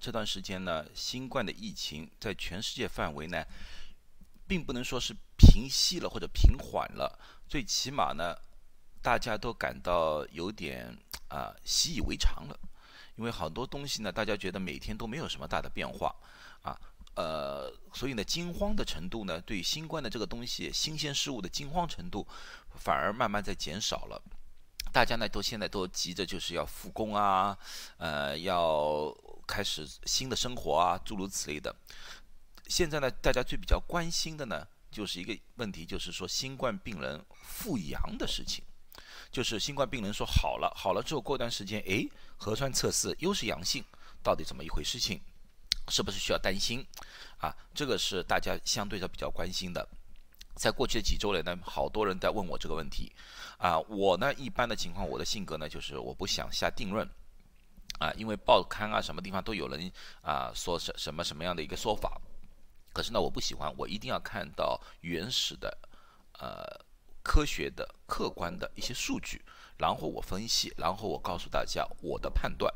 这段时间呢，新冠的疫情在全世界范围呢，并不能说是平息了或者平缓了，最起码呢，大家都感到有点啊习以为常了，因为好多东西呢，大家觉得每天都没有什么大的变化啊，呃，所以呢，惊慌的程度呢，对新冠的这个东西新鲜事物的惊慌程度，反而慢慢在减少了。大家呢都现在都急着就是要复工啊，呃，要开始新的生活啊，诸如此类的。现在呢，大家最比较关心的呢，就是一个问题，就是说新冠病人复阳的事情。就是新冠病人说好了，好了之后过段时间，诶，核酸测试又是阳性，到底怎么一回事情？是不是需要担心？啊，这个是大家相对的比较关心的。在过去的几周里呢，好多人在问我这个问题，啊，我呢一般的情况，我的性格呢就是我不想下定论，啊，因为报刊啊什么地方都有人啊说什什么什么样的一个说法，可是呢我不喜欢，我一定要看到原始的，呃，科学的、客观的一些数据，然后我分析，然后我告诉大家我的判断。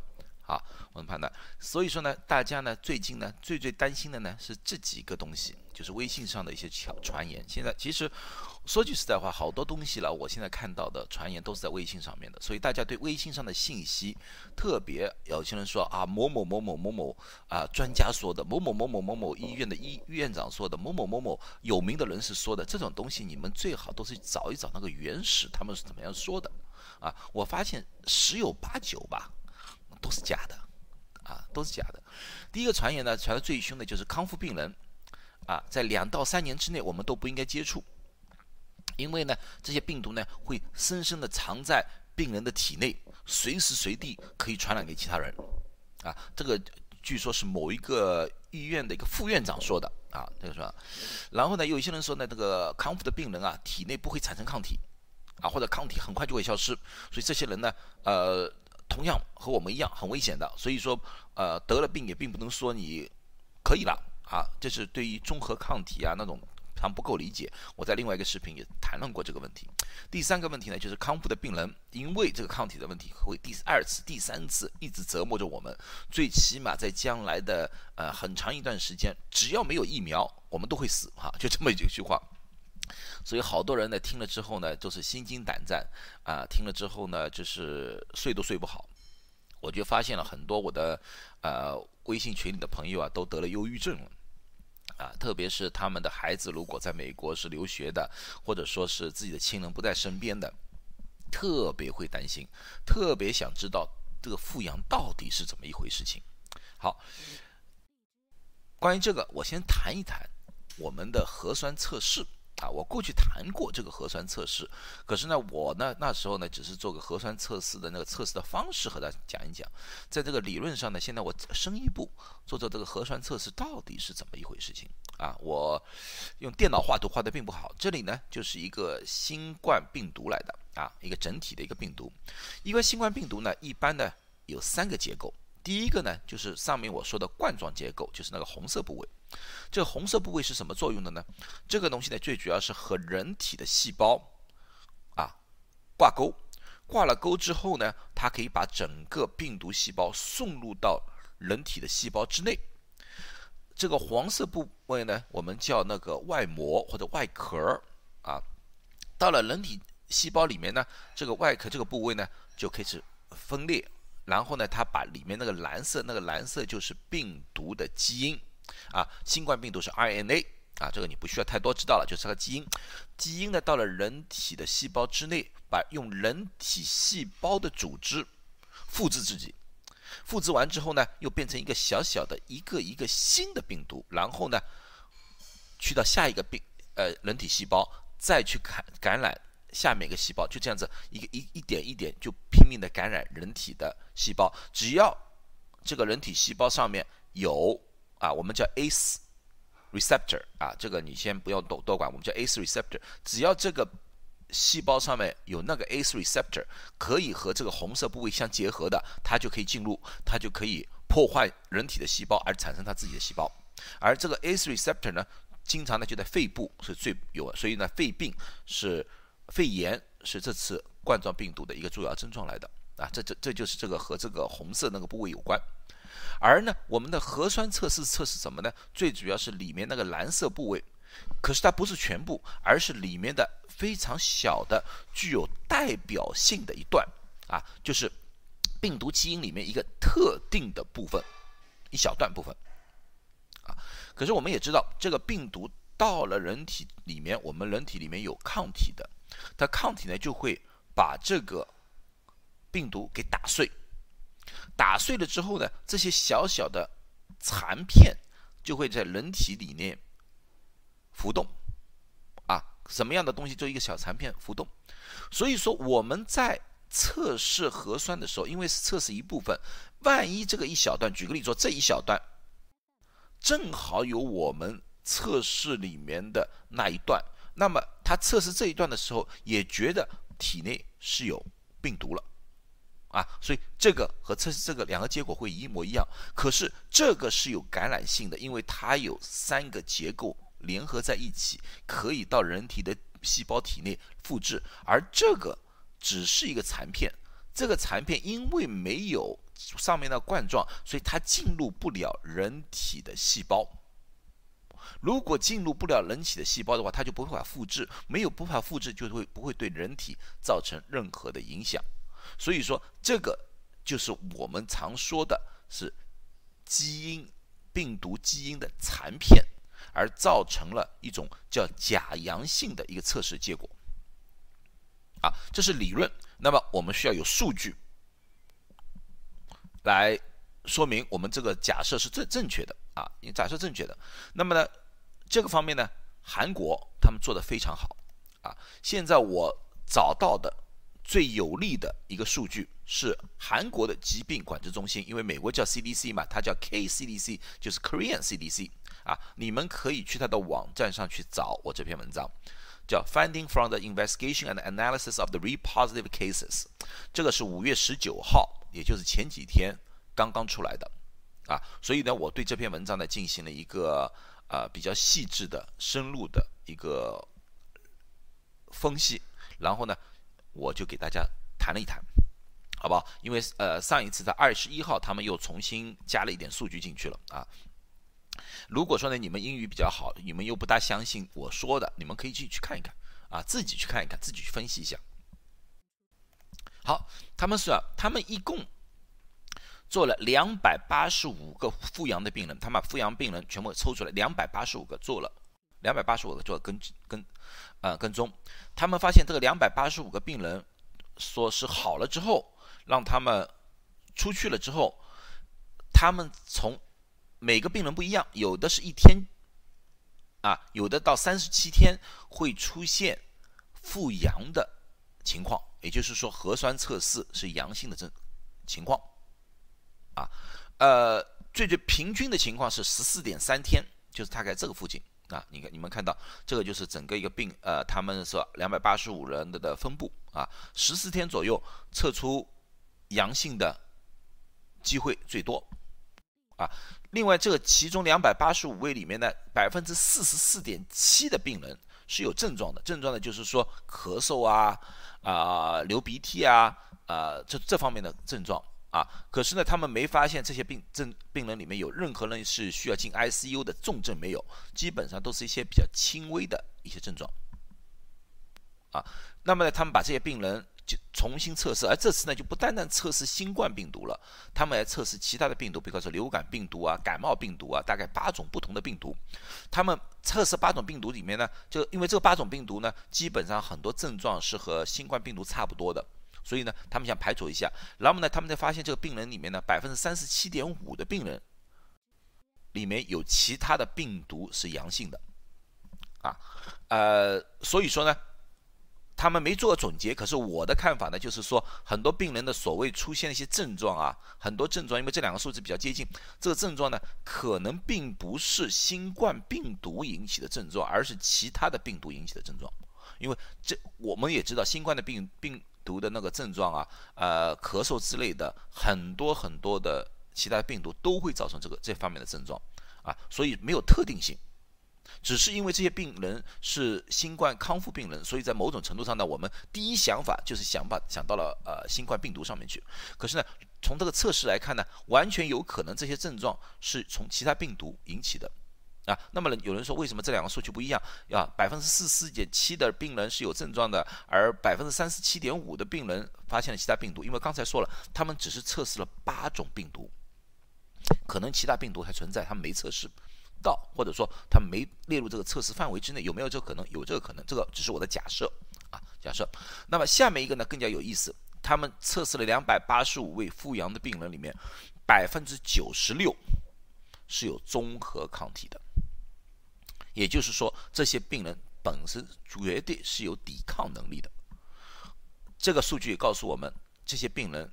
啊，我们判断，所以说呢，大家呢最近呢最最担心的呢是这几个东西，就是微信上的一些传传言。现在其实说句实在话，好多东西了，我现在看到的传言都是在微信上面的，所以大家对微信上的信息特别，有些人说啊某某某某某某啊专家说的，某某某某某某医院的医院长说的，某某某某有名的人士说的这种东西，你们最好都是找一找那个原始他们是怎么样说的啊。我发现十有八九吧。都是假的，啊，都是假的。第一个传言呢，传的最凶的就是康复病人，啊，在两到三年之内我们都不应该接触，因为呢，这些病毒呢会深深的藏在病人的体内，随时随地可以传染给其他人，啊，这个据说是某一个医院的一个副院长说的，啊，这个说。然后呢，有一些人说呢，这个康复的病人啊，体内不会产生抗体，啊，或者抗体很快就会消失，所以这些人呢，呃。同样和我们一样很危险的，所以说，呃，得了病也并不能说你可以了啊。这是对于综合抗体啊那种他们不够理解。我在另外一个视频也谈论过这个问题。第三个问题呢，就是康复的病人因为这个抗体的问题会第二次、第三次一直折磨着我们。最起码在将来的呃很长一段时间，只要没有疫苗，我们都会死哈，就这么一句话。所以好多人呢听了之后呢，都是心惊胆战啊！听了之后呢，就是睡都睡不好。我就发现了很多我的呃微信群里的朋友啊，都得了忧郁症了啊！特别是他们的孩子如果在美国是留学的，或者说是自己的亲人不在身边的，特别会担心，特别想知道这个复阳到底是怎么一回事情。好，关于这个，我先谈一谈我们的核酸测试。啊，我过去谈过这个核酸测试，可是呢，我呢那时候呢只是做个核酸测试的那个测试的方式和大家讲一讲，在这个理论上呢，现在我深一步做做这个核酸测试到底是怎么一回事情啊？我用电脑画图画的并不好，这里呢就是一个新冠病毒来的啊，一个整体的一个病毒，一个新冠病毒呢一般呢有三个结构。第一个呢，就是上面我说的冠状结构，就是那个红色部位。这红色部位是什么作用的呢？这个东西呢，最主要是和人体的细胞啊挂钩。挂了钩之后呢，它可以把整个病毒细胞送入到人体的细胞之内。这个黄色部位呢，我们叫那个外膜或者外壳啊。到了人体细胞里面呢，这个外壳这个部位呢，就开始分裂。然后呢，它把里面那个蓝色，那个蓝色就是病毒的基因，啊，新冠病毒是 RNA，啊，这个你不需要太多知道了，就是个基因。基因呢，到了人体的细胞之内，把用人体细胞的组织复制自己，复制完之后呢，又变成一个小小的一个一个新的病毒，然后呢，去到下一个病，呃，人体细胞再去感感染。下面一个细胞就这样子一个一一点一点就拼命的感染人体的细胞，只要这个人体细胞上面有啊，我们叫 ACE receptor 啊，这个你先不用多多管，我们叫 ACE receptor，只要这个细胞上面有那个 ACE receptor 可以和这个红色部位相结合的，它就可以进入，它就可以破坏人体的细胞而产生它自己的细胞，而这个 ACE receptor 呢，经常呢就在肺部是最有，所以呢肺病是。肺炎是这次冠状病毒的一个主要症状来的啊，这这这就是这个和这个红色那个部位有关。而呢，我们的核酸测试测试什么呢？最主要是里面那个蓝色部位，可是它不是全部，而是里面的非常小的、具有代表性的一段啊，就是病毒基因里面一个特定的部分，一小段部分啊。可是我们也知道，这个病毒到了人体里面，我们人体里面有抗体的，它抗体呢就会把这个病毒给打碎。打碎了之后呢，这些小小的残片就会在人体里面浮动，啊，什么样的东西就一个小残片浮动。所以说我们在测试核酸的时候，因为是测试一部分，万一这个一小段，举个例子说这一小段正好有我们测试里面的那一段，那么他测试这一段的时候也觉得体内是有病毒了。啊，所以这个和测试这个两个结果会一模一样。可是这个是有感染性的，因为它有三个结构联合在一起，可以到人体的细胞体内复制。而这个只是一个残片，这个残片因为没有上面的冠状，所以它进入不了人体的细胞。如果进入不了人体的细胞的话，它就不会法复制。没有不法复制，就会不会对人体造成任何的影响。所以说，这个就是我们常说的是基因病毒基因的残片，而造成了一种叫假阳性的一个测试结果。啊，这是理论。那么我们需要有数据来说明我们这个假设是正正确的啊，假设正确的。那么呢，这个方面呢，韩国他们做的非常好啊。现在我找到的。最有利的一个数据是韩国的疾病管制中心，因为美国叫 CDC 嘛，它叫 KCDC，就是 Korean CDC 啊。你们可以去它的网站上去找我这篇文章，叫 Finding from the Investigation and Analysis of the Repositive Cases。这个是五月十九号，也就是前几天刚刚出来的啊。所以呢，我对这篇文章呢进行了一个呃比较细致的、深入的一个分析，然后呢。我就给大家谈了一谈，好不好？因为呃，上一次在二十一号，他们又重新加了一点数据进去了啊。如果说呢，你们英语比较好，你们又不大相信我说的，你们可以去去看一看啊，自己去看一看，自己去分析一下。好，他们是啊，他们一共做了两百八十五个复阳的病人，他们把复阳病人全部抽出来，两百八十五个做了。两百八十五个做跟跟，呃跟踪，他们发现这个两百八十五个病人说是好了之后，让他们出去了之后，他们从每个病人不一样，有的是一天，啊，有的到三十七天会出现复阳的情况，也就是说核酸测试是阳性的这情况，啊，呃，最最平均的情况是十四点三天，就是大概这个附近。啊，你看，你们看到这个就是整个一个病，呃，他们说两百八十五人的的分布啊，十四天左右测出阳性的机会最多啊。另外，这个其中两百八十五位里面呢，百分之四十四点七的病人是有症状的，症状呢就是说咳嗽啊啊流鼻涕啊啊这这方面的症状。啊，可是呢，他们没发现这些病症病人里面有任何人是需要进 ICU 的重症没有，基本上都是一些比较轻微的一些症状。啊，那么呢，他们把这些病人就重新测试，而这次呢就不单单测试新冠病毒了，他们还测试其他的病毒，比如说流感病毒啊、感冒病毒啊，大概八种不同的病毒。他们测试八种病毒里面呢，就因为这八种病毒呢，基本上很多症状是和新冠病毒差不多的。所以呢，他们想排除一下，然后呢，他们才发现这个病人里面呢，百分之三十七点五的病人里面有其他的病毒是阳性的，啊，呃，所以说呢，他们没做总结。可是我的看法呢，就是说很多病人的所谓出现一些症状啊，很多症状，因为这两个数字比较接近，这个症状呢，可能并不是新冠病毒引起的症状，而是其他的病毒引起的症状。因为这我们也知道，新冠的病病。毒的那个症状啊，呃，咳嗽之类的，很多很多的其他病毒都会造成这个这方面的症状啊，所以没有特定性，只是因为这些病人是新冠康复病人，所以在某种程度上呢，我们第一想法就是想把想到了呃新冠病毒上面去。可是呢，从这个测试来看呢，完全有可能这些症状是从其他病毒引起的。啊，那么呢，有人说为什么这两个数据不一样？啊，百分之四十四点七的病人是有症状的，而百分之三十七点五的病人发现了其他病毒。因为刚才说了，他们只是测试了八种病毒，可能其他病毒还存在，他们没测试到，或者说他没列入这个测试范围之内。有没有这个可能？有这个可能，这个只是我的假设啊，假设。那么下面一个呢更加有意思，他们测试了两百八十五位复阳的病人里面，百分之九十六是有综合抗体的。也就是说，这些病人本身绝对是有抵抗能力的。这个数据告诉我们，这些病人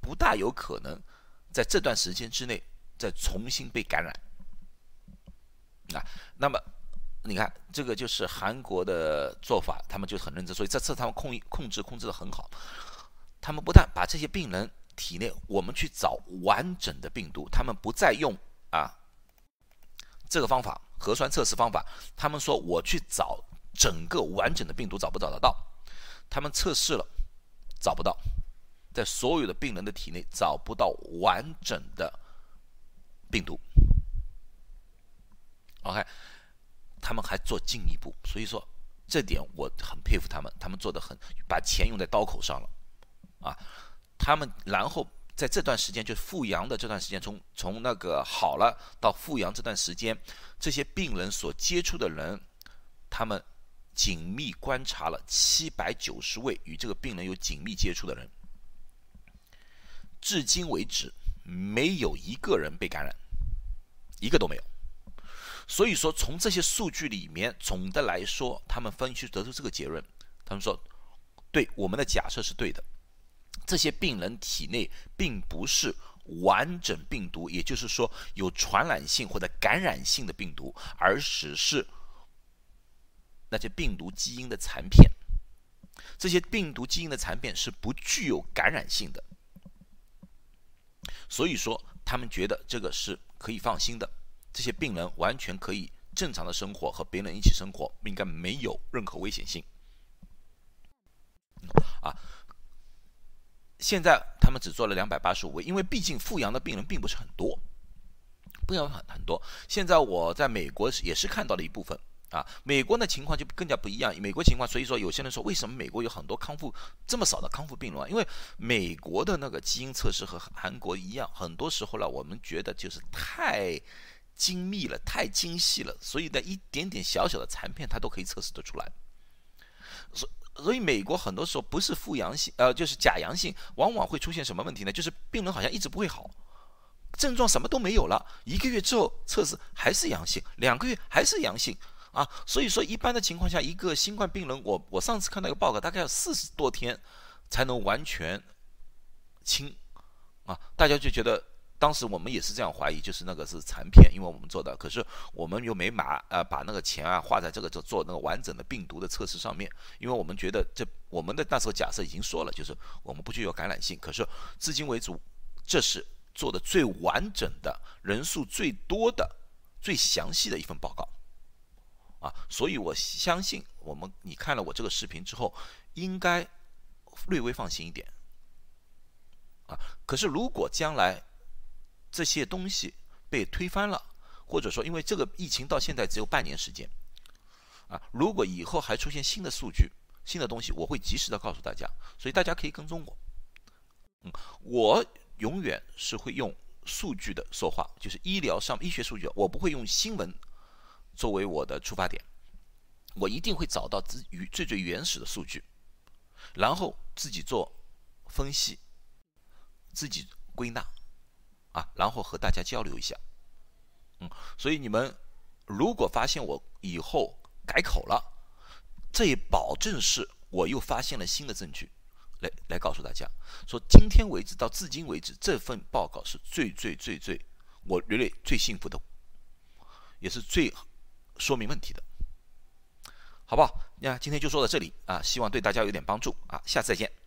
不大有可能在这段时间之内再重新被感染。啊，那么你看，这个就是韩国的做法，他们就很认真，所以这次他们控控制控制的很好。他们不但把这些病人体内，我们去找完整的病毒，他们不再用啊这个方法。核酸测试方法，他们说我去找整个完整的病毒找不找得到？他们测试了，找不到，在所有的病人的体内找不到完整的病毒。OK，他们还做进一步，所以说这点我很佩服他们，他们做的很，把钱用在刀口上了啊！他们然后。在这段时间，就是复阳的这段时间，从从那个好了到复阳这段时间，这些病人所接触的人，他们紧密观察了七百九十位与这个病人有紧密接触的人，至今为止没有一个人被感染，一个都没有。所以说，从这些数据里面，总的来说，他们分析得出这个结论，他们说，对我们的假设是对的。这些病人体内并不是完整病毒，也就是说有传染性或者感染性的病毒，而只是那些病毒基因的残片。这些病毒基因的残片是不具有感染性的，所以说他们觉得这个是可以放心的。这些病人完全可以正常的生活，和别人一起生活，应该没有任何危险性。啊。现在他们只做了两百八十五位，因为毕竟复阳的病人并不是很多，不要很很多。现在我在美国也是看到了一部分啊，美国的情况就更加不一样。美国情况，所以说有些人说，为什么美国有很多康复这么少的康复病人啊？因为美国的那个基因测试和韩国一样，很多时候呢，我们觉得就是太精密了，太精细了，所以呢，一点点小小的残片它都可以测试得出来。所所以，美国很多时候不是负阳性，呃，就是假阳性，往往会出现什么问题呢？就是病人好像一直不会好，症状什么都没有了，一个月之后测试还是阳性，两个月还是阳性啊。所以说，一般的情况下，一个新冠病人，我我上次看到一个报告，大概要四十多天才能完全清啊，大家就觉得。当时我们也是这样怀疑，就是那个是残片，因为我们做的，可是我们又没把呃把那个钱啊花在这个做做那个完整的病毒的测试上面，因为我们觉得这我们的那时候假设已经说了，就是我们不具有感染性，可是至今为止，这是做的最完整的人数最多的最详细的一份报告。啊，所以我相信我们你看了我这个视频之后，应该略微放心一点。啊，可是如果将来。这些东西被推翻了，或者说，因为这个疫情到现在只有半年时间，啊，如果以后还出现新的数据、新的东西，我会及时的告诉大家，所以大家可以跟踪我。嗯，我永远是会用数据的说话，就是医疗上医学数据，我不会用新闻作为我的出发点，我一定会找到自于最最原始的数据，然后自己做分析，自己归纳。啊，然后和大家交流一下，嗯，所以你们如果发现我以后改口了，这也保证是我又发现了新的证据，来来告诉大家，说今天为止到至今为止，这份报告是最最最最我认为最幸福的，也是最说明问题的，好不好？那今天就说到这里啊，希望对大家有点帮助啊，下次再见。